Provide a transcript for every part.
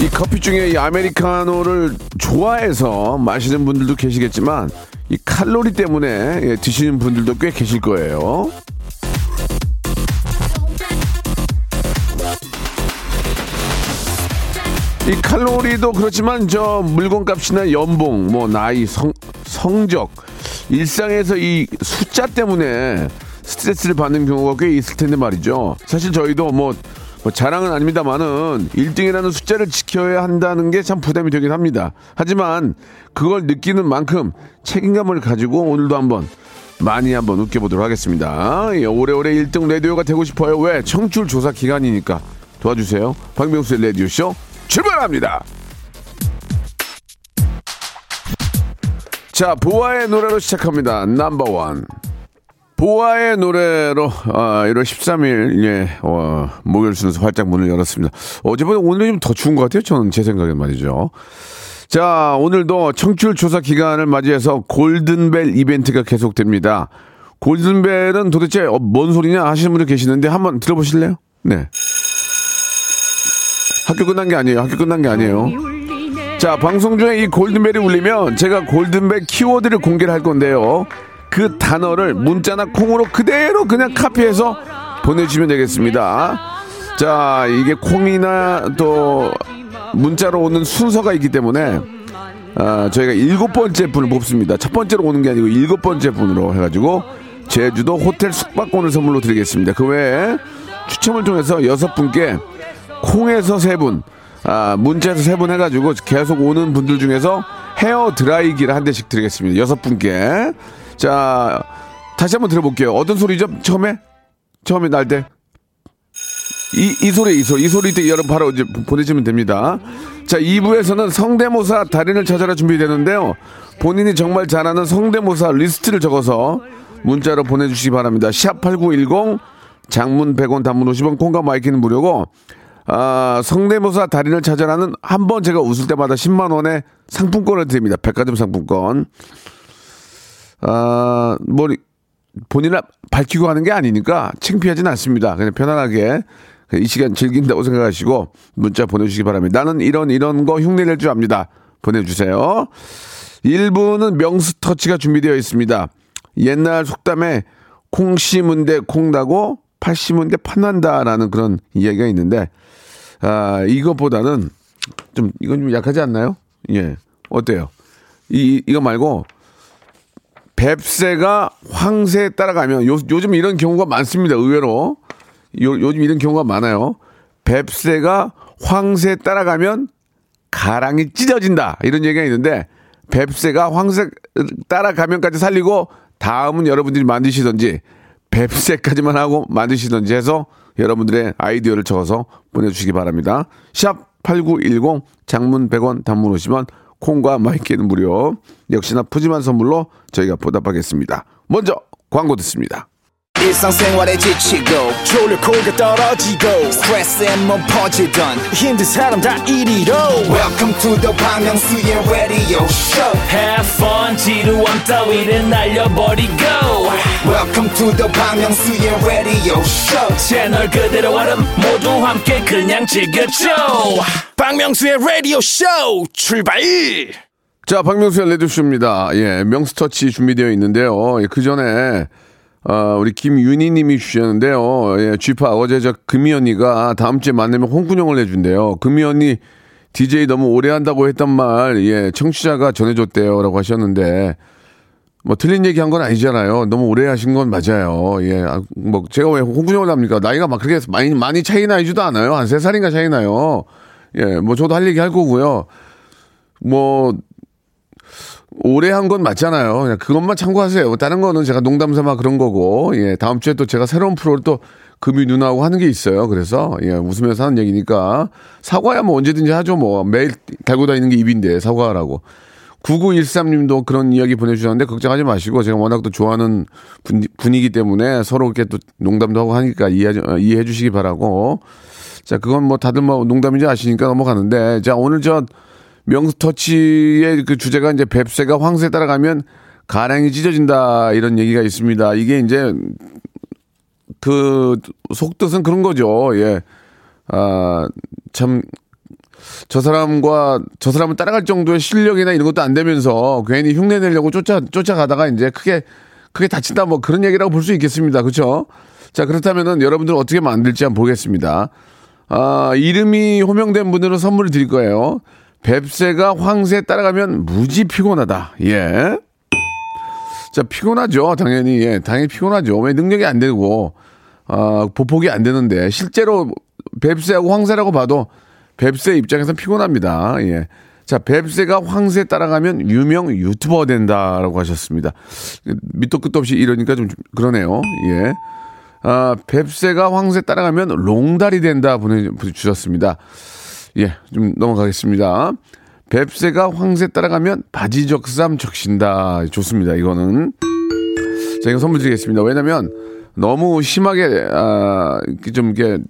이 커피 중에 이 아메리카노를 좋아해서 마시는 분들도 계시겠지만 이 칼로리 때문에 예, 드시는 분들도 꽤 계실 거예요. 이 칼로리도 그렇지만 저 물건값이나 연봉, 뭐 나이, 성, 성적, 일상에서 이 숫자 때문에 스트레스를 받는 경우가 꽤 있을 텐데 말이죠. 사실 저희도 뭐, 뭐 자랑은 아닙니다만은 1등이라는 숫자를 지켜야 한다는 게 참 부담이 되긴 합니다. 하지만 그걸 느끼는 만큼 책임감을 가지고 오늘도 한번 많이 한번 웃겨보도록 하겠습니다. 예, 오래오래 1등 라디오가 되고 싶어요. 왜? 청출 조사 기간이니까 도와주세요. 박명수의 라디오쇼 출발합니다. 자, 보아의 노래로 시작합니다. 넘버 원. 보아의 노래로 아, 1월 13일 예, 어, 목요일 순서 활짝 문을 열었습니다. 어제보다 오늘이 좀 더 추운 것 같아요. 저는 제 생각엔 말이죠. 자, 오늘도 청취율 조사 기간을 맞이해서 골든벨 이벤트가 계속됩니다. 골든벨은 도대체 어, 뭔 소리냐 하시는 분들 계시는데 한번 들어보실래요? 네. 학교 끝난 게 아니에요. 학교 끝난 게 아니에요. 자, 방송 중에 이 골든벨이 울리면 제가 골든벨 키워드를 공개를 할 건데요. 그 단어를 문자나 콩으로 그대로 그냥 카피해서 보내주시면 되겠습니다. 자, 이게 콩이나 또 문자로 오는 순서가 있기 때문에 아, 저희가 일곱 번째 분을 뽑습니다. 첫 번째로 오는 게 아니고 일곱 번째 분으로 해가지고 제주도 호텔 숙박권을 선물로 드리겠습니다. 그 외에 추첨을 통해서 여섯 분께 콩에서 세 분, 아, 문자에서 세 분 해가지고 계속 오는 분들 중에서 헤어 드라이기를 한 대씩 드리겠습니다. 여섯 분께. 자, 다시 한번 들어볼게요. 어떤 소리죠? 처음에? 처음에 날 때? 이, 이 소리, 이 소리, 이 소리 때 여러분 바로 이제 보내주시면 됩니다. 자, 2부에서는 성대모사 달인을 찾아라 준비되는데요. 본인이 정말 잘하는 성대모사 리스트를 적어서 문자로 보내주시기 바랍니다. 샵8910 장문 100원 단문 50원 콩과 my K는 무료고 아, 성대모사 달인을 찾아라는 한 번 제가 웃을 때마다 10만 원의 상품권을 드립니다. 백화점 상품권. 아, 뭐 본인을 밝히고 하는 게 아니니까 창피하진 않습니다. 그냥 편안하게 이 시간 즐긴다고 생각하시고 문자 보내주시기 바랍니다. 나는 이런 이런 거 흉내낼 줄 압니다. 보내주세요. 1부는 명수 터치가 준비되어 있습니다. 옛날 속담에 콩 심은 데 콩 나고 팔 심은 데 판난다라는 그런 이야기가 있는데 아, 이것보다는 좀 이건 좀 약하지 않나요? 예. 어때요? 이 이거 말고 뱁새가 황새에 따라가면 요, 요즘 이런 경우가 많습니다. 의외로 요, 요즘 이런 경우가 많아요. 뱁새가 황새에 따라가면 가랑이 찢어진다 이런 얘기가 있는데 뱁새가 황새 따라가면까지 살리고 다음은 여러분들이 만드시던지 뱁새까지만 하고 만드시던지 해서 여러분들의 아이디어를 적어서 보내주시기 바랍니다. 샵 8910 장문 100원 단문 50원 콩과 my K는 무료. 역시나 푸짐한 선물로 저희가 보답하겠습니다. 먼저 광고 듣습니다. 일상생활에 지치고, 졸려 코가 떨어지고, 스트레스에 몸 퍼지던, 힘든 사람 다 이리로. welcome to the Bang Myung-soo's radio show Have fun 지루함 따위를 날려버리고 welcome to the Bang Myung-soo's radio show 채널 그대로 얼음 모두 함께 그냥 즐겨줘 박명수의 라디오 쇼 출발! 자, 박명수의 레드쇼입니다. 예, 명스터치 준비되어 있는데요. 예, 그 전에, 어, 우리 김윤희 님이 주셨는데요. 예, 쥐파 어제 저 금이 언니가 다음 주에 만나면 홍군형을 해준대요. 금이 언니 DJ 너무 오래 한다고 했단 말, 예, 청취자가 전해줬대요. 라고 하셨는데, 뭐 틀린 얘기 한 건 아니잖아요. 너무 오래 하신 건 맞아요. 예, 아, 뭐 제가 왜 홍군형을 합니까? 나이가 막 그렇게 많이, 많이 차이 나지도 않아요. 한 세 살인가 차이 나요. 예, 뭐 저도 할 얘기 할 거고요. 뭐 오래 한 건 맞잖아요. 그냥 그것만 참고하세요. 다른 거는 제가 농담 삼아 그런 거고, 예, 다음 주에 또 제가 새로운 프로를 또 금이 누나하고 하는 게 있어요. 그래서 예, 웃으면서 하는 얘기니까 사과야 뭐 언제든지 하죠. 뭐 매일 달고 다니는 게 입인데 사과하라고. 9913 님도 그런 이야기 보내주셨는데 걱정하지 마시고 제가 워낙 또 좋아하는 분, 분위기 때문에 서로 이렇게 또 농담도 하고 하니까 이해, 이해해 주시기 바라고. 자, 그건 뭐 다들 뭐 농담인지 아시니까 넘어가는데 자, 오늘 저 명수터치의 그 주제가 이제 뱁새가 황새 따라가면 가랑이 찢어진다 이런 얘기가 있습니다. 이게 이제 그 속뜻은 그런 거죠. 예. 아, 참, 저 사람과 저 사람을 따라갈 정도의 실력이나 이런 것도 안 되면서 괜히 흉내 내려고 쫓아, 쫓아가다가 이제 크게, 크게 다친다 뭐 그런 얘기라고 볼 수 있겠습니다. 그렇죠? 자, 그렇다면은 여러분들 어떻게 만들지 한번 보겠습니다. 아, 이름이 호명된 분들은 선물을 드릴 거예요. 뱁새가 황새 따라가면 무지 피곤하다. 예. 자, 피곤하죠. 당연히. 예, 당연히 피곤하죠. 왜 능력이 안 되고, 아, 보폭이 안 되는데, 실제로 뱁새하고 황새라고 봐도 뱁새 입장에서 피곤합니다. 예. 자, 뱁새가 황새 따라가면 유명 유튜버 된다라고 하셨습니다. 밑도 끝도 없이 이러니까 좀 그러네요. 예. 아, 뱁새가 황새 따라가면 롱다리 된다 보내주셨습니다. 예, 좀 넘어가겠습니다. 뱁새가 황새 따라가면 바지적삼 적신다. 좋습니다. 이거는. 제가 선물 드리겠습니다. 왜냐면 너무 심하게, 아, 좀 이렇게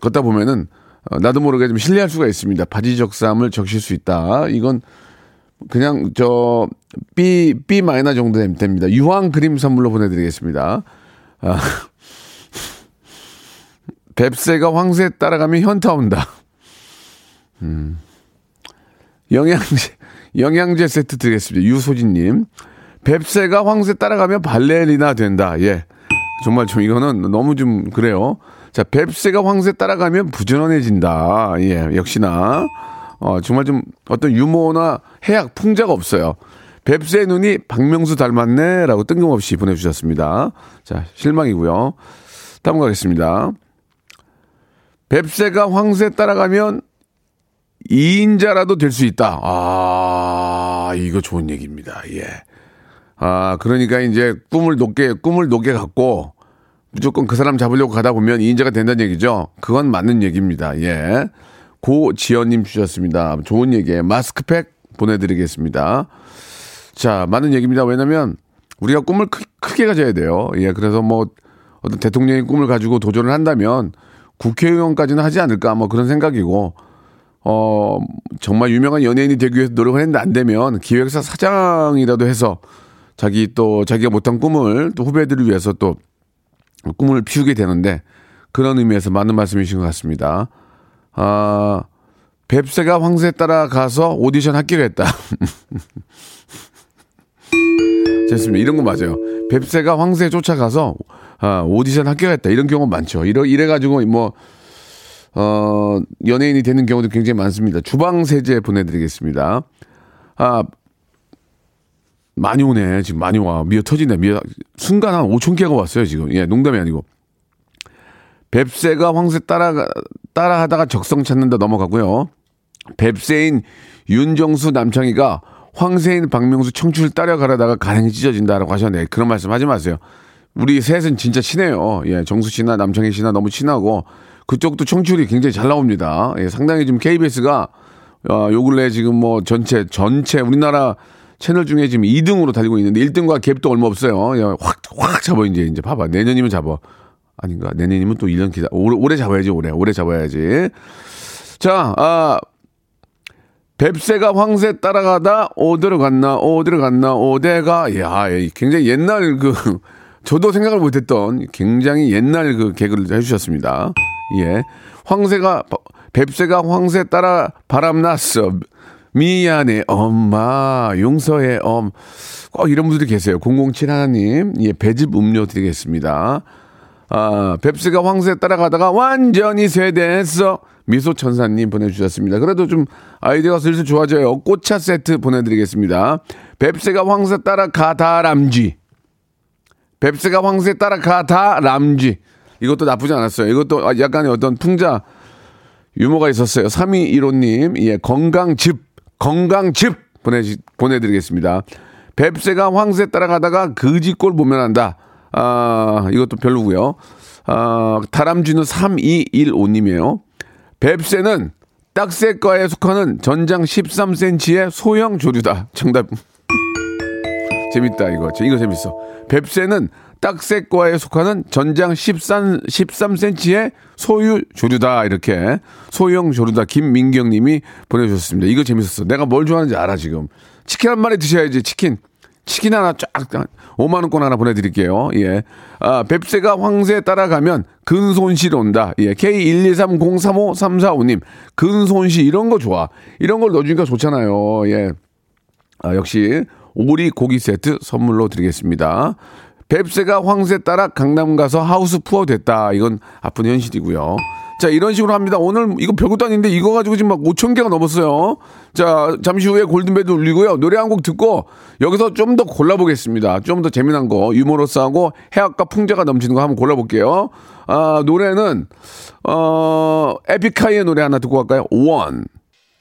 걷다 보면은 어, 나도 모르게 좀 신뢰할 수가 있습니다. 바지적삼을 적실 수 있다. 이건 그냥 저 B, B 마이너 정도 됩니다. 유황 그림 선물로 보내드리겠습니다. 아, 뱁새가 황새 따라가면 현타 온다. 음. 영양제, 영양제 세트 드리겠습니다. 유소진님. 뱁새가 황새 따라가면 발레리나 된다. 예. 정말 좀 이거는 너무 좀 그래요. 자, 뱁새가 황새 따라가면 부지런해진다. 예, 역시나. 어, 정말 좀 어떤 유머나 해약, 풍자가 없어요. 뱁새 눈이 박명수 닮았네. 라고 뜬금없이 보내주셨습니다. 자, 실망이고요. 다음 가겠습니다. 뱁새가 황새 따라가면 2인자라도 될 수 있다. 아, 이거 좋은 얘기입니다. 예. 아, 그러니까 이제 꿈을 높게, 꿈을 높게 갖고 무조건 그 사람 잡으려고 가다 보면 2인자가 된다는 얘기죠. 그건 맞는 얘기입니다. 예. 고지연님 주셨습니다. 좋은 얘기에 마스크팩 보내드리겠습니다. 자, 맞는 얘기입니다. 왜냐면 우리가 꿈을 크, 크게 가져야 돼요. 예. 그래서 뭐 어떤 대통령의 꿈을 가지고 도전을 한다면 국회의원까지는 하지 않을까 뭐 그런 생각이고 어, 정말 유명한 연예인이 되기 위해서 노력을 했는데 안 되면 기획사 사장이라도 해서 자기 또 자기가 못한 꿈을 또 후배들을 위해서 또 꿈을 피우게 되는데 그런 의미에서 맞는 말씀이신 것 같습니다. 아, 뱁새가 황새 따라가서 오디션 합격했다. 좋습니다. 이런 거 맞아요. 뱁새가 황새 쫓아가서 아, 오디션 합격했다. 이런 경우 많죠. 이러, 이래가지고 뭐 어, 연예인이 되는 경우도 굉장히 많습니다. 주방 세제 보내드리겠습니다. 아, 많이 오네. 지금 많이 와. 미어 터지네. 미어, 순간 한 5천 개가 왔어요, 지금. 예, 농담이 아니고. 뱁새가 황새 따라, 따라 하다가 적성 찾는다 넘어가고요. 뱁새인 윤정수 남창희가 황새인 박명수 청춘을 따라가려다가 가랭이 찢어진다라고 하셨네. 그런 말씀 하지 마세요. 우리 셋은 진짜 친해요. 예, 정수 씨나 남창희 씨나 너무 친하고 그쪽도 청취율이 굉장히 잘 나옵니다. 예, 상당히 지금 KBS가 어, 요 근래 지금 뭐 전체 전체 우리나라 채널 중에 지금 2등으로 달리고 있는데 1등과 갭도 얼마 없어요. 예, 확, 확 잡아, 이제, 이제 봐봐. 내년이면 잡아. 아닌가? 내년이면 또 1년 기다. 올해, 올해 잡아야지, 올해. 올해 잡아야지. 자, 아, 뱁새가 황새 따라가다 어디로 갔나, 어디로 갔나, 어디가, 야, 굉장히 옛날 그, 저도 생각을 못했던 굉장히 옛날 그 개그를 해주셨습니다. 예. 황새가, 뱁새가 황새 따라 바람났어. 미안해, 엄마, 용서해, 엄. 꼭 이런 분들이 계세요. 007 하나님, 예, 배즙 음료 드리겠습니다. 아, 뱁새가 황새 따라가다가 완전히 쇠됐어. 미소천사님 보내주셨습니다. 그래도 좀 아이디어가 슬슬 좋아져요. 꽃차 세트 보내드리겠습니다. 뱁새가 황새 따라가다 람쥐. 뱁새가 황새 따라가다 람쥐. 이것도 나쁘지 않았어요. 이것도 약간의 어떤 풍자 유머가 있었어요. 3215님, 예, 건강즙, 건강즙 보내, 보내드리겠습니다. 뱁새가 황새 따라가다가 거지꼴 보면 한다. 아, 이것도 별로고요 아, 다람쥐는 3215님이에요. 뱁새는 딱새과에 속하는 전장 13cm의 소형 조류다. 정답. 재밌다, 이거. 이거 재밌어. 뱁새는 딱새과에 속하는 전장 13, 13cm의 소유 조류다. 이렇게. 소형 조류다. 김민경 님이 보내주셨습니다. 이거 재밌었어. 내가 뭘 좋아하는지 알아, 지금. 치킨 한 마리 드셔야지, 치킨. 치킨 하나 쫙, 5만원권 하나 보내드릴게요. 예. 아, 뱁새가 황새 따라가면 근손실 온다. 예. K123035345님. 근손실, 이런 거 좋아. 이런 걸 넣어주니까 좋잖아요. 예. 아, 역시, 오리 고기 세트 선물로 드리겠습니다. 뱁새가 황새 따라 강남 가서 하우스 푸어 됐다. 이건 아픈 현실이고요. 자, 이런 식으로 합니다. 오늘 이거 별것도 아닌데 이거 가지고 지금 막 5천 개가 넘었어요. 자, 잠시 후에 골든벨도 울리고요. 노래 한 곡 듣고 여기서 좀 더 골라보겠습니다. 좀 더 재미난 거, 유머러스하고 해학과 풍자가 넘치는 거 한번 골라볼게요. 아, 노래는, 어, 에픽하이의 노래 하나 듣고 갈까요? 원.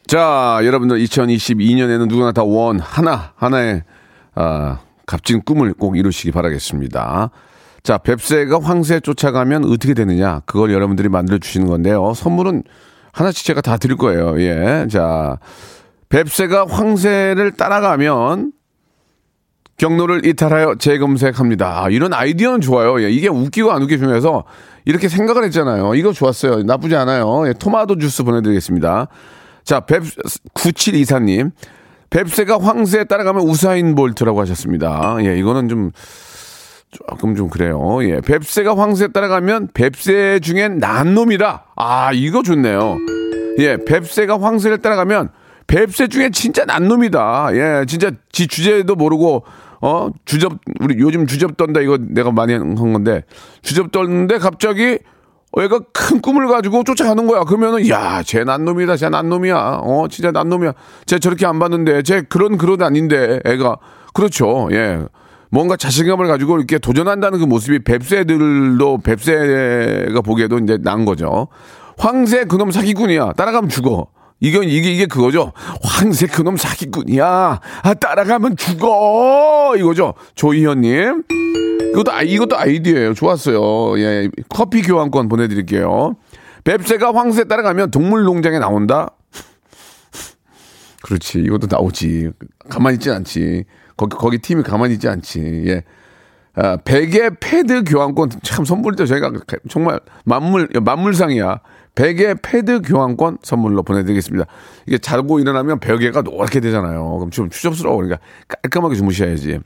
자, 여러분들 2022년에는 누구나 다 원, 하나, 하나의, 아, 값진 꿈을 꼭 이루시기 바라겠습니다. 자, 뱁새가 황새 쫓아가면 어떻게 되느냐? 그걸 여러분들이 만들어 주시는 건데요. 선물은 하나씩 제가 다 드릴 거예요. 예. 자, 뱁새가 황새를 따라가면 경로를 이탈하여 재검색합니다. 아, 이런 아이디어는 좋아요. 예, 이게 웃기고 안 웃기 중에서 이렇게 생각을 했잖아요. 이거 좋았어요. 나쁘지 않아요. 예, 토마토 주스 보내드리겠습니다. 자, 뱁, 9724님. 뱁새가 황새에 따라가면 우사인 볼트라고 하셨습니다. 예, 이거는 좀, 조금 좀 그래요. 예. 뱁새가 황새에 따라가면 뱁새 중엔 난 놈이다. 아, 이거 좋네요. 예. 뱁새가 황새를 따라가면 뱁새 중에 진짜 난 놈이다. 예. 진짜 지 주제도 모르고 어, 주접 우리 요즘 주접 떤다 이거 내가 많이 한 건데 주접 떴는데 갑자기 얘가 큰 꿈을 가지고 쫓아가는 거야. 그러면은 야, 쟤 난놈이다. 쟤 난놈이야. 어, 진짜 난놈이야. 쟤 저렇게 안 봤는데 쟤 그런 그런 아닌데 애가 그렇죠. 예. 뭔가 자신감을 가지고 이렇게 도전한다는 그 모습이 뱁새들도 뱁새가 보기에도 이제 난 거죠. 황새 그놈 사기꾼이야. 따라가면 죽어. 이건 이게 이게 그거죠. 황새 그놈 사기꾼이야. 아 따라가면 죽어. 이거죠. 조희현님. 이것도 아, 이것도 아이디어예요. 좋았어요. 예, 커피 교환권 보내드릴게요. 뱁새가 황새 따라가면 동물농장에 나온다. 그렇지. 이것도 나오지. 가만히 있지 않지. 거기, 거기 팀이 가만히 있지 않지. 예. 아, 베개 패드 교환권 참 선물 때 저희가 정말 만물, 만물상이야. 베개 패드 교환권 선물로 보내드리겠습니다. 이게 자고 일어나면 베개가 노랗게 되잖아요. 그럼 좀 추접스러워. 그러니까 깔끔하게 주무셔야지.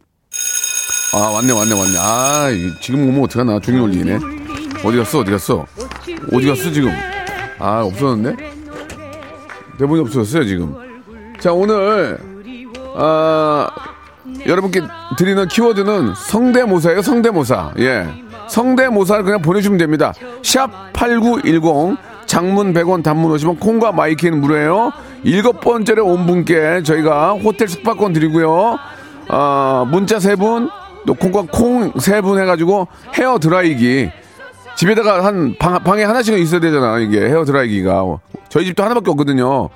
아, 왔네, 왔네, 왔네. 아, 지금 오면 어떡하나. 종이 올리네. 어디 갔어, 어디 갔어? 어디 갔어, 지금? 아, 없어졌네? 대본이 없어졌어요, 지금. 자, 오늘, 아, 여러분께 드리는 키워드는 성대모사예요, 성대모사. 예. 성대모사를 그냥 보내주시면 됩니다. 샵 8910, 장문 100원, 단문 50원, 콩과 my K는 무료예요. 일곱 번째로 온 분께 저희가 호텔 숙박권 드리고요. 아, 문자 세 분, 또 콩과 콩 세 분 해가지고 헤어 드라이기. 집에다가 한 방, 방에 하나씩은 있어야 되잖아, 이게 헤어 드라이기가. 저희 집도 하나밖에 없거든요.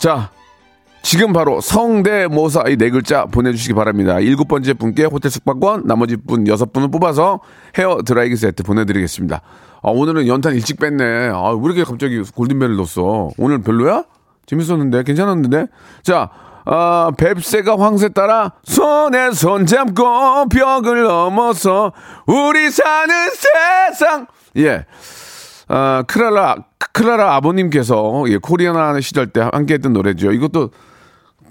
자, 지금 바로 성대모사 이 네 글자 보내주시기 바랍니다. 일곱 번째 분께 호텔 숙박권, 나머지 분 여섯 분을 뽑아서 헤어 드라이기 세트 보내드리겠습니다. 아, 오늘은 연탄 일찍 뺐네. 아, 왜 이렇게 갑자기 골든벨을 넣었어? 오늘 별로야? 재밌었는데? 괜찮았는데? 자, 아, 뱁새가 황새 따라 손에 손 잡고 벽을 넘어서 우리 사는 세상. 예. 아, 크라라, 크라라 아버님께서 예, 코리아나 시절 때 함께 했던 노래죠. 이것도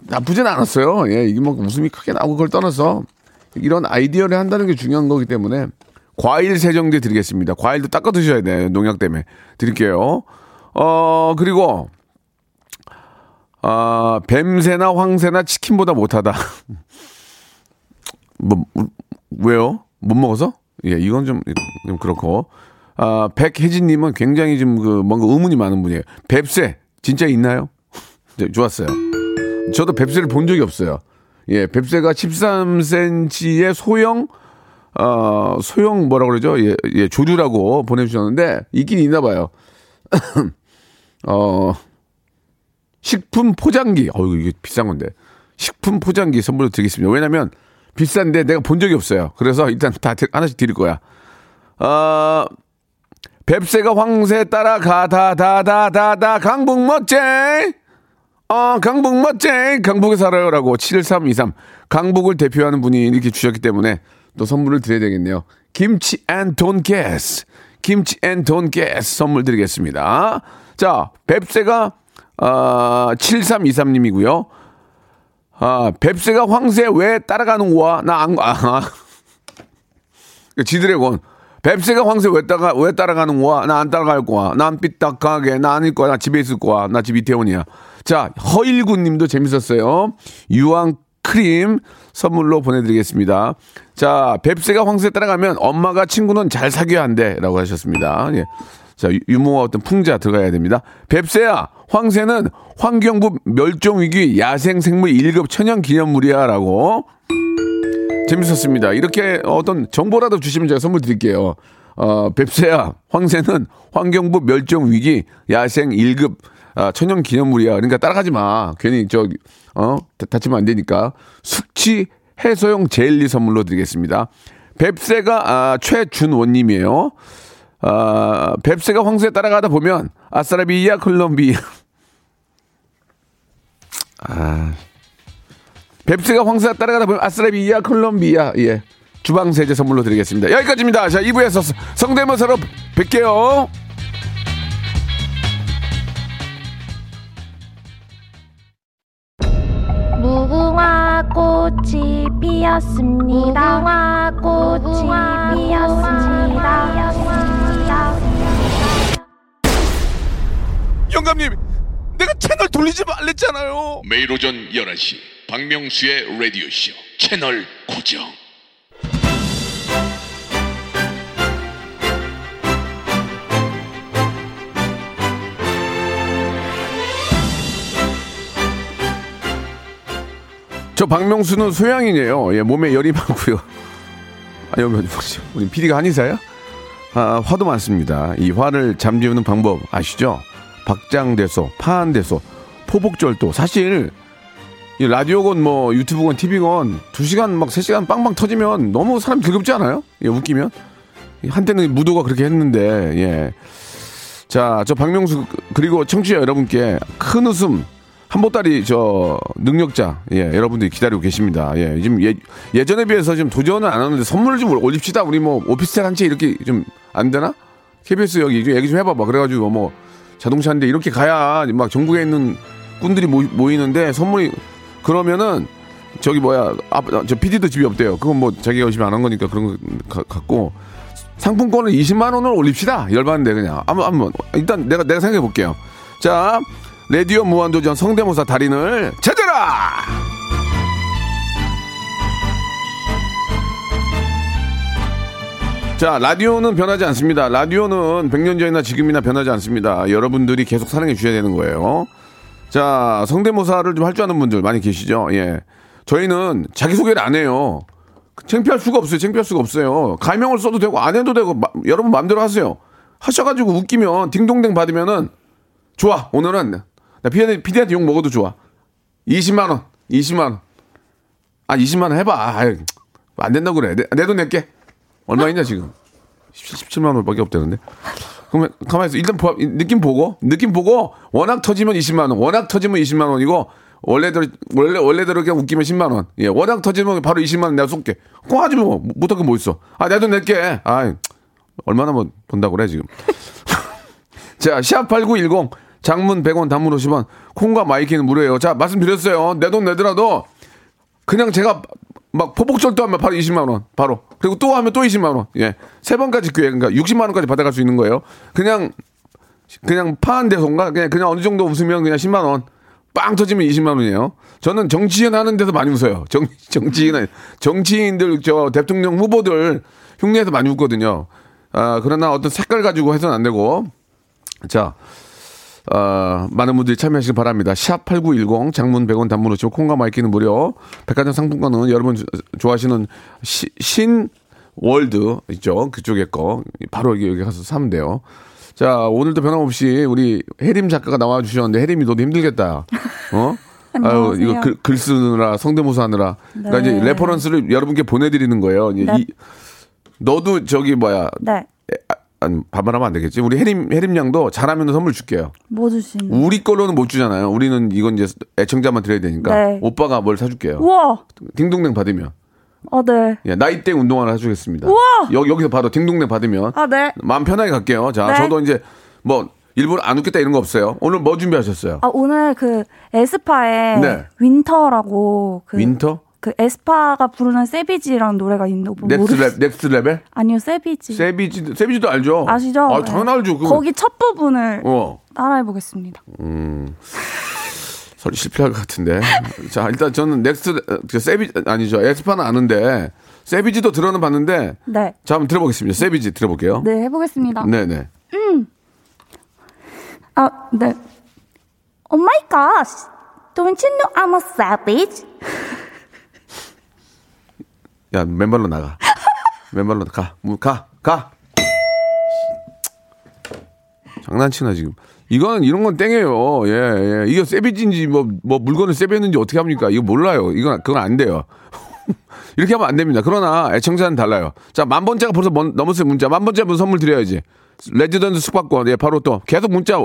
나쁘진 않았어요. 예, 이게 뭐 웃음이 크게 나오고 그걸 떠나서 이런 아이디어를 한다는 게 중요한 거기 때문에 과일 세정제 드리겠습니다. 과일도 닦아 드셔야 돼. 농약 때문에. 드릴게요. 어, 그리고, 아, 뱀새나 황새나 치킨보다 못하다. 뭐, 왜요? 못 먹어서? 예, 이건 좀, 좀 그렇고. 아, 백혜진님은 굉장히 좀그 뭔가 의문이 많은 분이에요. 뱁새, 진짜 있나요? 네, 좋았어요. 저도 뱁새를 본 적이 없어요. 예, 뱁새가 13cm의 소형, 어, 소형 뭐라 그러죠? 예, 예, 조류라고 보내주셨는데, 있긴 있나 봐요. 어, 식품 포장기. 어이구, 이게 비싼 건데. 식품 포장기 선물로 드리겠습니다. 왜냐면, 비싼데 내가 본 적이 없어요. 그래서 일단 다 하나씩 드릴 거야. 어, 뱁새가 황새 따라가 다 다다 다다 강북 멋쟁 어 강북 멋쟁 강북에 살아요라고 7323 강북을 대표하는 분이 이렇게 주셨기 때문에 또 선물을 드려야 되겠네요. 김치 and 돈가스 김치 and 돈가스 선물 드리겠습니다. 자 뱁새가 어, 7323님이고요. 아, 뱁새가 황새 왜 따라가는 거야? 나 안, 아, 지드래곤. 뱁새가 황새 왜 따라, 왜 따라가는 거야? 나 안 따라갈 거야. 난 삐딱하게. 나 아닐 거야. 나 집에 있을 거야. 나 집 이태원이야. 자, 허일구 님도 재밌었어요. 유황 크림 선물로 보내드리겠습니다. 자, 뱁새가 황새 따라가면 엄마가 친구는 잘 사귀어야 한대. 라고 하셨습니다. 예. 자, 유- 유머와 어떤 풍자 들어가야 됩니다. 뱁새야, 황새는 환경부 멸종위기 야생생물 1급 천연 기념물이야. 라고. 재밌었습니다. 이렇게 어떤 정보라도 주시면 제가 선물 드릴게요. 어, 뱁새야, 황새는 환경부 멸종 위기 야생 1급 아, 천연 기념물이야. 그러니까 따라가지 마. 괜히 저, 어, 다- 다치면 안 되니까. 숙취 해소용 젤리 선물로 드리겠습니다. 뱁새가, 아, 최준원님이에요. 아, 뱁새가 황새 따라가다 보면 아싸라비아 콜롬비아. 아. 뱁새가 황새 따라가다 보면 아싸라비아 콜롬비아. 예. 주방 세제 선물로 드리겠습니다. 여기까지입니다. 자, 2부에서 성대모사로 뵐게요. 무궁화 꽃이 피었습니다. 무궁화 꽃이 피었습니다. 영감님, 내가 채널 돌리지 말랬잖아요. 매일 오전 11시 박명수의 라디오쇼 채널 고정 저 박명수는 소양이네요. 예, 몸에 열이 많고요. 아니, 뭐지? 우리 PD가 한의사야? 아, 화도 많습니다. 이 화를 잠재우는 방법 아시죠? 박장대소, 파한대소, 포복절도. 사실 이 라디오건 뭐 유튜브건 TV건 두 시간 막세 시간 빵빵 터지면 너무 사람 즐겁지 않아요? 예, 웃기면 한때는 무도가 그렇게 했는데 예. 자, 저 박명수 그리고 청취자 여러분께 큰 웃음 한 보따리 저 능력자 예 여러분들이 기다리고 계십니다. 예 지금 예, 예전에 비해서 지금 도전은 안 하는데 선물을 좀 올립시다. 우리 뭐 오피스텔 한 채 이렇게 좀 안 되나? KBS 여기 좀 얘기 좀 해봐봐. 그래가지고 뭐 자동차 한 대 이렇게 가야 막 전국에 있는 꾼들이 모이, 모이는데 선물이 그러면은 저기 뭐야 아, 저 PD도 집이 없대요. 그건 뭐 자기가 열심히 안 한 거니까 그런 거 가- 갖고 상품권을 20만 원을 올립시다. 열받는데 그냥 한번 한번 일단 내가 내가 생각해 볼게요. 자 레디오 무한도전 성대모사 달인을 찾아라. 자 라디오는 변하지 않습니다. 라디오는 100년 전이나 지금이나 변하지 않습니다. 여러분들이 계속 사랑해 주셔야 되는 거예요. 자 성대모사를 좀 할 줄 아는 분들 많이 계시죠? 예. 저희는 자기 소개를 안 해요. 창피할 수가 없어요. 창피할 수가 없어요. 가명을 써도 되고 안 해도 되고 마- 여러분 마음대로 하세요. 하셔가지고 웃기면 딩동댕 받으면은 좋아. 오늘은 나 피디, 피디한테 욕 먹어도 좋아. 20만 원, 20만 원. 아 20만 원 해봐. 아이, 안 된다고 그래. 내돈 낼게. 얼마 있냐 지금? 17 만 원밖에 없다는데. 그러면 가만히 있어. 일단 보- 느낌 보고 느낌 보고 워낙 터지면 20만 원. 워낙 터지면 20만 원이고 원래대로 원래 원래대로 그냥 웃기면 10만 원. 예, 워낙 터지면 바로 20만 원 내가 쏠게. 꼭 하지 뭐. 못할 거뭐 있어. 아, 내 돈 낼게. 아, 얼마나 뭐 본다고 그래 지금. 자, 샵8910 장문 100원 단문 50원 콩과 my K는 무료예요. 자, 말씀드렸어요. 내 돈 내더라도 그냥 제가 막 포복절도 하면 바로 20만 원 바로. 그리고 또 하면 또 20만 원. 예. 세 번까지 기회 그러니까 60만 원까지 받아갈 수 있는 거예요. 그냥 그냥 파한 데서인가? 그냥 그냥 어느 정도 웃으면 그냥 10만 원. 빵 터지면 20만 원이에요. 저는 정치인 하는 데서 많이 웃어요. 정 정치인 정치인들 저 대통령 후보들 흉내에서 많이 웃거든요. 아 그러나 어떤 색깔 가지고 해서는 안 되고. 자 어, 많은 분들이 참여하시기 바랍니다. 샵 8910 장문 100원 단문 50원 콩과 my K는 무료. 백화점 상품권은 여러분 조- 좋아하시는 시- 신 world 있죠. 그쪽에 거 바로 여기, 여기 가서 사면 돼요. 자, 오늘도 변함없이 우리 혜림 작가가 나와 주셨는데 혜림이 너도 힘들겠다. 어? 아유, 이거 글, 글 쓰느라 성대모사 하느라. 그러니까 이제 reference를 여러분께 보내 드리는 거예요. 네. 이- 너도 저기 뭐야 네. 아니, 반말하면 안 되겠지. 우리 해림, 해림 양도 잘하면 선물 줄게요. 뭐 주시는? 우리 걸로는 못 주잖아요. 우리는 이건 이제 애청자만 드려야 되니까. 네. 오빠가 뭘 사줄게요. 우와. 딩동댕 받으면. 아 네. 예, 나이땡 운동화를 사주겠습니다. 우와! 여, 여기서 바로 딩동댕 받으면. 아 네. 마음 편하게 갈게요. 자, 네. 저도 이제 뭐 일부러 안 웃겠다 이런 거 없어요. 오늘 뭐 준비하셨어요? 아 오늘 그 에스파의 네. 윈터라고 그 윈터? 그 에스파가 부르는 Savage라는 노래가 있는데 오빠 Next, 모르 레, Next Level? 아니요 Savage Savage, Savage도 알죠? 아시죠? 아, 네. 당연 알죠. 그거. 거기 첫 부분을 어. 따라해 보겠습니다. 소리 실패할 것 같은데. 자, 일단 저는 Next, 어, 그 Sava, 아니죠. 에스파는 아는데, Savage도 들어는 봤는데, 네. 자, 한번 들어보겠습니다. Savage 들어볼게요. 네 해보겠습니다. 네네. 아 네. Oh my gosh, don't you know I'm a savage? 야, 맨발로 나가. 맨발로 가. 무- 가. 가. 장난치나 지금. 이건 이런 건 땡이에요. 예, 예. 이게 세비지인지 뭐, 뭐 물건을 세비했는지 어떻게 합니까? 이거 몰라요. 이건 그건 안 돼요. 이렇게 하면 안 됩니다. 그러나 애청자는 달라요. 자, 만 번째가 벌써 먼- 넘었어요. 문자. 만 번째 분 선물 드려야지. 레지던스 숙박권. 예, 바로 또 계속 문자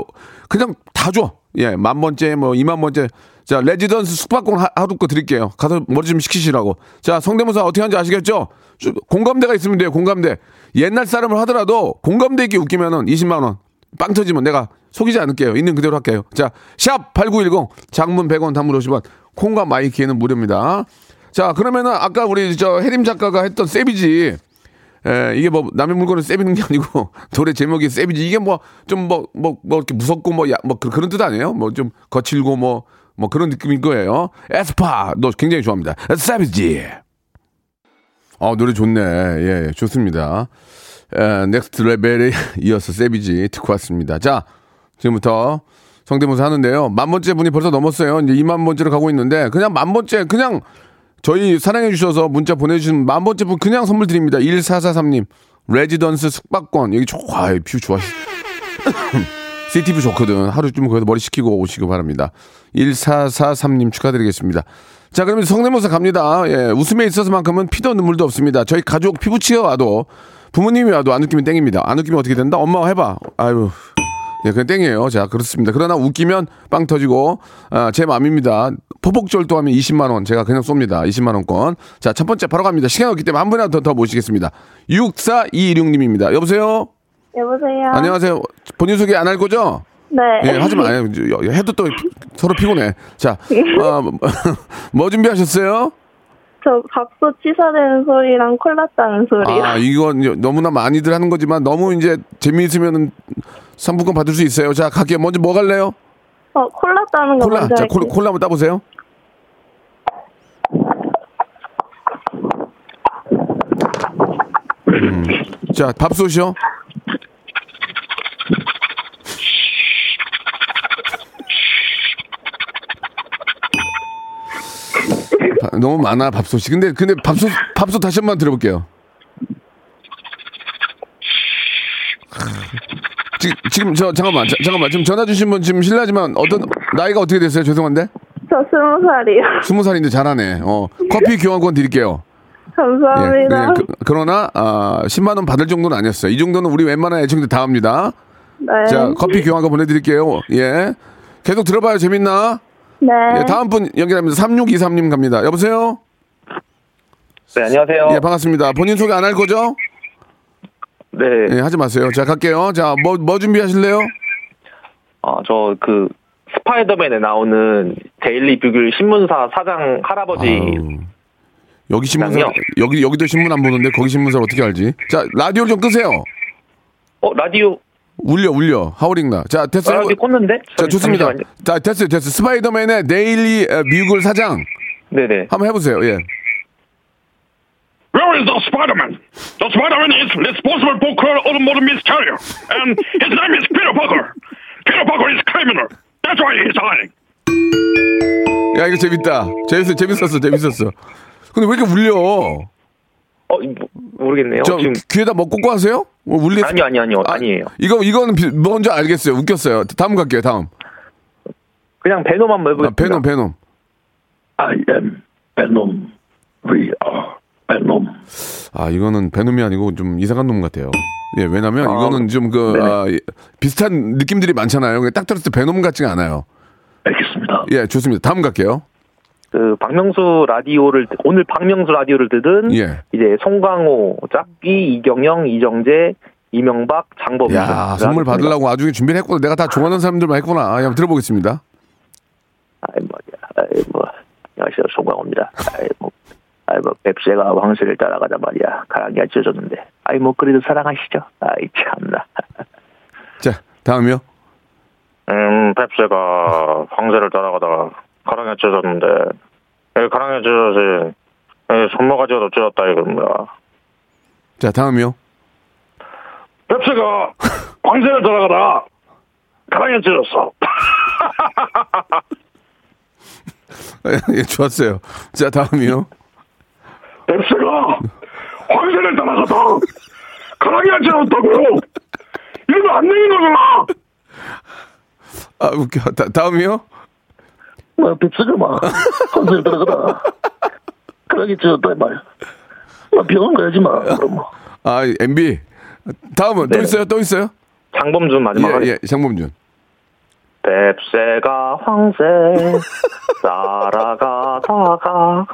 그냥 다 줘. 예, 만 번째 뭐 이만 번째. 자, 레지던스 숙박권 하- 하루 거 드릴게요. 가서 머리 좀 식히시라고. 자, 성대모사 어떻게 하는지 아시겠죠? 주- 공감대가 있으면 돼요. 공감대. 옛날 사람을 하더라도 공감대 있게 웃기면은 20만 원. 빵 터지면 내가 속이지 않을게요. 있는 그대로 할게요. 자, 샵 8910 장문 100원 단문 50원. 콩과 마이케이는 무료입니다. 자, 그러면은 아까 우리 저 해림 작가가 했던 Savage 에, 이게 뭐 남의 물건을 세비는 게 아니고 노래 제목이 Savage 이게 뭐 좀 뭐 뭐뭐 이렇게 무섭고 뭐뭐 그런 뜻 아니에요? 뭐 좀 거칠고 뭐 뭐 그런 느낌인 거예요. 에스파 너 굉장히 좋아합니다. Savage. 어 노래 좋네. 예, 예, 좋습니다. 에, Next Level에 이어서 Savage 듣고 왔습니다. 자, 지금부터 성대모사 하는데요. 만 번째 분이 벌써 넘었어요. 이제 2만 번째로 가고 있는데 그냥 만 번째 그냥 저희 사랑해 주셔서 문자 보내주신 만 번째 분 그냥 선물 드립니다. 1443님 레지던스 숙박권 여기 좋아 뷰 좋아. CTV 좋거든. 하루 좀 거기서 머리 식히고 오시기 바랍니다. 1443님 축하드리겠습니다. 자, 그러면 성대모사 갑니다. 예, 웃음에 있어서만큼은 피도 눈물도 없습니다. 저희 가족 피붙이여 와도 부모님이 와도 안 웃기면 땡입니다. 안 웃기면 어떻게 된다? 엄마가 해봐. 아유. 예, 그냥 땡이에요. 자, 그렇습니다. 그러나 웃기면 빵 터지고, 아, 제 마음입니다. 포복절도 하면 20만원. 제가 그냥 쏩니다. 20만원권. 자, 첫 번째 바로 갑니다. 시간 없기 때문에 한 분이라도 더, 더 모시겠습니다. 6426님입니다. 여보세요? 여보세요. 안녕하세요. 본인 소개 안 할 거죠? 네. 예, 하지 마. 예, 해도 또 서로 피곤해. 자, 어, 뭐 준비하셨어요? 저 각서 치사되는 소리랑 콜라 따는 소리요. 아, 이건 너무나 많이들 하는 거지만 너무 이제 재미있으면 상품권 받을 수 있어요. 자, 갈게요. 먼저 뭐 갈래요? 어, 콜라 따는 거 콜라. 먼저 자. 콜라, 콜라 한번 따보세요. 음. 자, 밥솥이요. 바- 너무 많아 밥솥이. 근데 근데 밥솥 밥솥 다시 한 번 들어볼게요. 지금 지금 저 잠깐만 자, 잠깐만 지금 전화 주신 분 지금 실례지만 어떤 나이가 어떻게 되세요? 죄송한데 저 스무 살이요. 스무 살인데 잘하네. 어 커피 교환권 드릴게요. 예, 감사합니다. 그, 러나 아, 10만 원 받을 정도는 아니었어요. 이 정도는 우리 웬만한 애청들 다 합니다. 네. 자 커피 교환권 보내드릴게요. 예 계속 들어봐요. 재밌나? 네. 예, 다음 분 연결합니다. 3623님 갑니다. 여보세요? 네, 안녕하세요. 예, 반갑습니다. 본인 소개 안 할 거죠? 네, 예, 하지 마세요. 자, 갈게요. 자, 뭐, 뭐 준비하실래요? 어, 저 그 스파이더맨에 나오는 데일리 뷰글 신문사 사장 할아버지. 아유, 여기 신문사? 여기, 여기도 신문 안 보는데 거기 신문사 어떻게 알지? 자, 라디오 좀 끄세요. 어, 라디오 울려, 울려. 하우링나. 자, 됐어요. 라디오 껐는데? 자, 좋습니다. 잠시만요. 자, 됐어요, 됐어요. 스파이더맨의 데일리 어, 뷰글 사장. 네네. 한번 해보세요, 예. Where is the Spider-Man? The Spider-Man is responsible for automotive miscarrier, and his name is Peter Parker. Peter Parker is criminal. That's why he's hiding. 야, 이거 재밌다. 재밌어, 재밌었어, 재밌었어. 근데 왜 이렇게 울려? 어, 뭐, 모르겠네요. 저 지금 귀에다 뭐 꽂고 하세요? 뭐 울리? 아니 아니 아니요. 아니에요. 이거 이거는 비- 뭔지 알겠어요. 웃겼어요. 다음 갈게요. 다음. 그냥 베놈 한번 아. 베놈 베놈. I am Venom. We are 놈. 아, 이거는 배놈이 아니고 좀 이상한 놈 같아요. 예, 왜냐면 아, 이거는 좀 그, 네네. 아, 예, 비슷한 느낌들이 많잖아요. 그냥 딱 들었을 때 배놈 같지가 않아요. 알겠습니다. 예, 좋습니다. 다음 갈게요. 그 박명수 라디오를 오늘 박명수 라디오를 들은 예. 이제 송강호, 짝비, 이경영, 이정재, 이명박, 장범준. 야, 선물 받으려고 아주 준비를 했구나. 내가 다 좋아하는 사람들만 했구나. 아, 한번 들어보겠습니다. 아이 뭐, 아이 뭐, 안녕하세요 송강호입니다. 아이 뭐, 아이 뭐 뱁새가 황새를 따라가다 말이야. 가랑이가 찢어졌는데. 아이 뭐 그래도 사랑하시죠. 아이 참나. 자, 다음이요. 음, 뱁새가 황새를 따라가다가 가랑이가 찢어졌는데, 이 가랑이가 찢어져서 이 손모가지가 찢어졌다 이겁니다. 자, 다음이요. 뱁새가 황새를 따라가다가 가랑이가 찢어졌어. 예, 좋았어요. 자, 다음이요. 뱁새가 황새를 따라가다 가랑이가 찢어졌다고요. 이러면 안 되는 거잖아. 아, 웃겨. 다, 다음이요. 뭐 뱁새가 막 황새를 따라가다 가랑이 찢어졌다 말이야. 막 병원 가야지 마. 그럼 뭐. 아, MB. 다음은 또 네. 있어요? 또 있어요? 장범준 마지막 예. 예, 장범준. 뱁새가 황새 따라가다가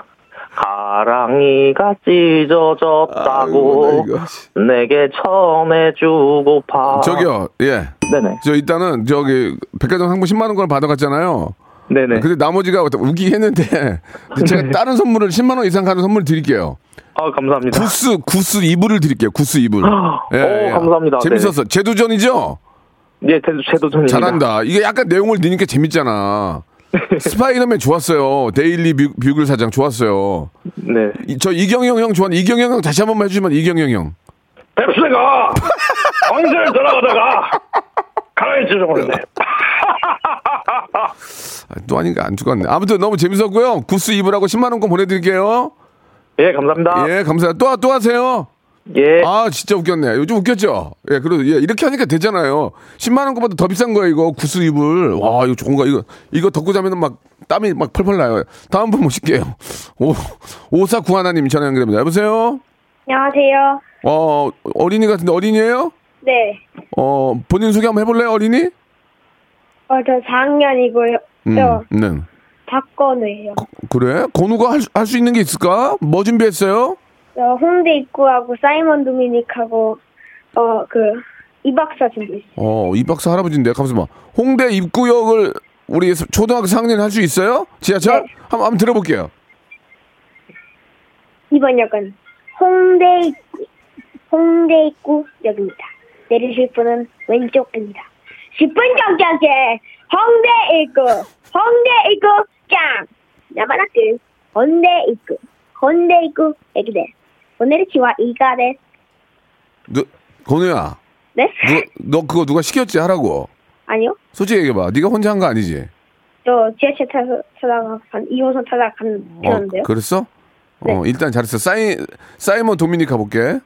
가랑이가 찢어졌다고 아이고, 나. 내게 전해주고파. 저기요, 예. 네네. 저 일단은 저기 백화점 상품 10만 원권을 받아갔잖아요. 네네. 근데 나머지가 웃기게 했는데 제가 다른 선물을 10만 원 이상 가는 선물 드릴게요. 아 감사합니다. goose goose 이불을 드릴게요. goose 이불. 오, 감사합니다. 재밌었어. 재도전이죠? 예, 재도 재도전입니다. 잘한다. 이게 약간 내용을 넣으니까 재밌잖아. 스파이더맨 좋았어요. 데일리 뷰, 뷰글 사장 좋았어요. 네. 이- 저 이경영 형 좋아하는 이경영 형 다시 한 번만 해주시면 이경영 형. 뱁새가 황새를 따라가다가 가랑이 찢어버렸네. 아, 또 아닌가 안 죽었네. 아무튼 너무 재밌었고요. goose 이불하고 10만 원권 보내드릴게요. 예, 감사합니다. 예, 감사합니다. 또, 또 하세요. 예. 아, 진짜 웃겼네. 요즘 웃겼죠? 예, 그래도, 예, 이렇게 하니까 되잖아요. 10만원 거보다 더 비싼 거예요, 이거. 구스 이불. 와, 이거 좋은 거. 이거, 이거 덮고 자면은 막 땀이 막 펄펄 나요. 다음 분 모실게요. 오, 오사구 하나님 전화 연결됩니다. 여보세요? 안녕하세요. 어, 어린이 같은데 어린이에요? 네. 어, 본인 소개 한번 해볼래요, 어린이? 어, 저 4학년이고요. 음, 저 네. 박건우예요. 그래? 건우가 할, 수- 할 수 있는 게 있을까? 뭐 준비했어요? 저 홍대 입구하고 사이먼 도미닉하고 어 그 이박사 준비했어요. 어, 이 박사 할아버지인데, 봐. 홍대 입구역을 우리 초등학교 4학년이 할수 있어요? 지하철? 네. 한번, 한번 들어볼게요. 이번 역은 홍대 입구, 홍대 입구역입니다. 내리실 분은 왼쪽입니다. 10분 정격에 홍대 입구, 홍대 입구 짱. 야바라크 홍대 입구, 홍대 입구 애기들. 오늘의 지와 이가 돼. 너 건우야. 네? 너, 너 그거 누가 시켰지 하라고? 아니요. 솔직히 얘기해봐. 네가 혼자 한 거 아니지? 저 지하철 타서 타다가 2호선 타다가 갔는데요. 어, 그랬어? 어, 네. 어, 일단 잘했어. 사이, 사이먼 도미니 가볼게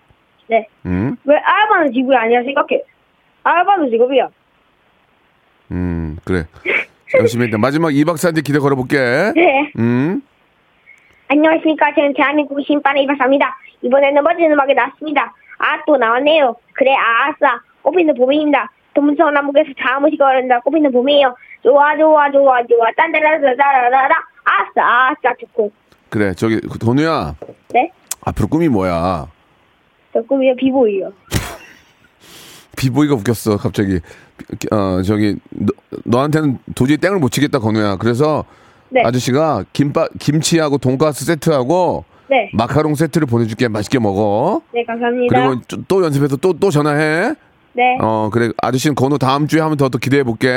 네. 음? 왜 알바는 직업이 아니야 생각해? 알바는 직업이야. 음, 그래. 열심히 했다. 마지막 이 박사한테 기대 걸어볼게. 네. 음, 안녕하십니까. 저는 대한민국 신반의 이박사입니다. 이번에는 멋진 음악이 나왔습니다. 아, 또 나왔네요. 그래, 아싸. 꽃피는 봄입니다. 동문서 남북에서 자무시가 어른다. 꽃피는 봄이에요. 좋아, 좋아, 좋아, 좋아. 딴따라라라라라. 아싸, 아싸, 좋고. 그래. 저기, 그 건우야. 네? 앞으로 꿈이 뭐야? 저 꿈이요, 비보이요. 비보이가 웃겼어, 갑자기. 어, 저기, 너, 너한테는 도저히 땡을 못 치겠다, 건우야. 그래서 네. 아저씨가 김밥, 김치하고 돈가스 세트하고 네. 마카롱 세트를 보내줄게. 맛있게 먹어. 네, 감사합니다. 그리고 또, 또 연습해서 또, 또 전화해. 네. 어, 그래. 아저씨는 건우 다음 주에 하면 더, 더 기대해 볼게.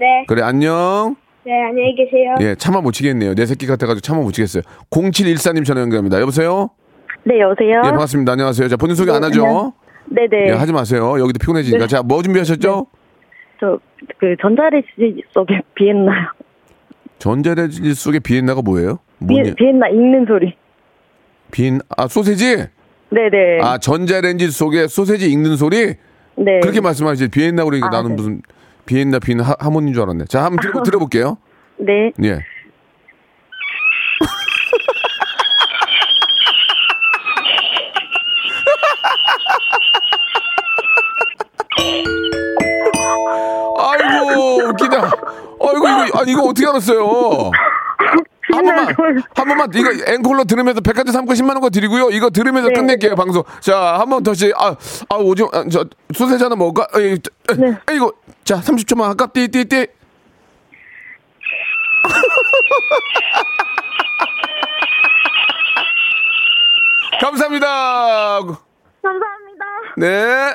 네. 그래, 안녕. 네, 안녕히 계세요. 예, 차마 못 치겠네요. 내 새끼 같아가지고 차마 못 치겠어요. 0714님 전화 연결합니다. 여보세요? 네, 여보세요? 예, 반갑습니다. 안녕하세요. 자, 본인 소개 안 하죠? 네네. 예, 하지 마세요. 여기도 피곤해지니까. 네. 자, 뭐 준비하셨죠? 저 그 전자레인지 속에 비엔나요. 전자레인지 속에 비엔나가 뭐예요? 비, 예? 비엔나 익는 소리. 비엔 아 소세지? 네네. 아 전자레인지 속에 소세지 익는 소리? 네. 그렇게 말씀하시지 비엔나 그러니까 아, 나는 네. 무슨 비엔나 비엔 하모니인 줄 알았네. 자 한번 들어, 들어볼게요. 네. 예. 웃기다. 아이고, 이거, 아니, 이거 어떻게 알았어요? 한 번만, 한 번만, 이거 앵콜로 들으면서 백화점 상품 10만원 드리고요. 이거 들으면서 네. 끝낼게요, 방송. 자, 한번 더씩, 아, 아, 오징어, 아, 저, 소세지 하나 먹을까? 에이, 네. 이거, 자, 30초만 할까? 띠, 띠, 띠. 감사합니다. 감사합니다. 네.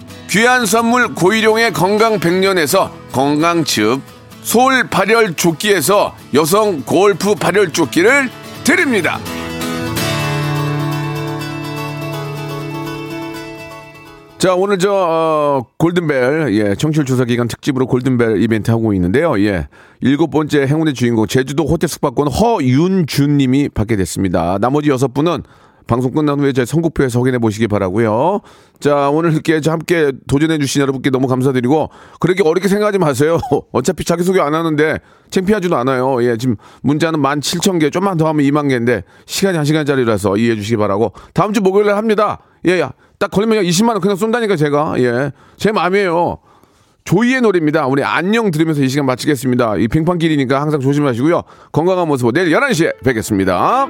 귀한 선물 고일용의 건강 백년에서 건강즙, 소울 발열 조끼에서 여성 골프 발열 조끼를 드립니다. 자, 오늘 저, 어, 골든벨, 예, 청취율 조사 기간 특집으로 골든벨 이벤트 하고 있는데요. 예. 일곱 번째 행운의 주인공, 제주도 호텔 숙박권 허윤준 님이 받게 됐습니다. 나머지 여섯 분은 방송 끝난 후에 제 선곡표에서 확인해 보시기 바라고요 자, 오늘 이렇게 저 함께 도전해 주신 여러분께 너무 감사드리고, 그렇게 어렵게 생각하지 마세요. 어차피 자기소개 안 하는데 창피하지도 않아요. 예, 지금 문자는 17,000개, 좀만 더 하면 2만 개인데, 시간이 한 시간짜리라서 이해해 주시기 바라고, 다음 주 목요일에 합니다. 예, 야, 딱 걸리면 20만 원 그냥 쏜다니까 제가. 예, 제 마음이에요. 조이의 노래입니다. 우리 안녕 들으면서 이 시간 마치겠습니다. 이 빙판길이니까 항상 조심하시고요. 건강한 모습으로 내일 11시에 뵙겠습니다.